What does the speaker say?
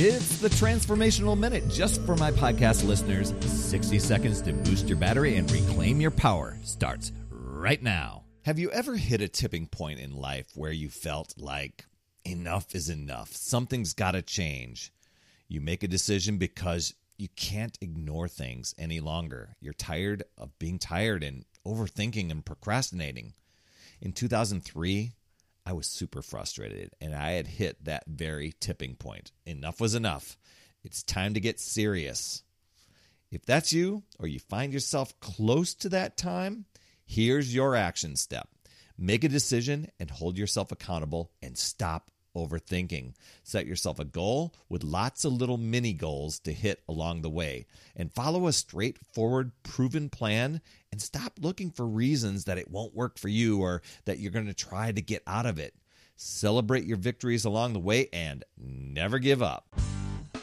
It's the Transformational Minute just for my podcast listeners. 60 seconds to boost your battery and reclaim your power starts right now. Have you ever hit a tipping point in life where you felt like enough is enough? Something's got to change. You make a decision because you can't ignore things any longer. You're tired of being tired and overthinking and procrastinating. In 2003, I was super frustrated and I had hit that very tipping point. Enough was enough. It's time to get serious. If that's you or you find yourself close to that time, here's your action step. Make a decision and hold yourself accountable and stop overthinking. Set yourself a goal with lots of little mini goals to hit along the way and follow a straightforward, proven plan and stop looking for reasons that it won't work for you or that you're going to try to get out of it. Celebrate your victories along the way and never give up.